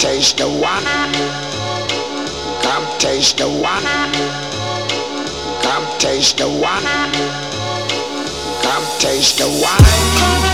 taste the wine. Come taste the wine. Come taste the wine. Come taste the wine.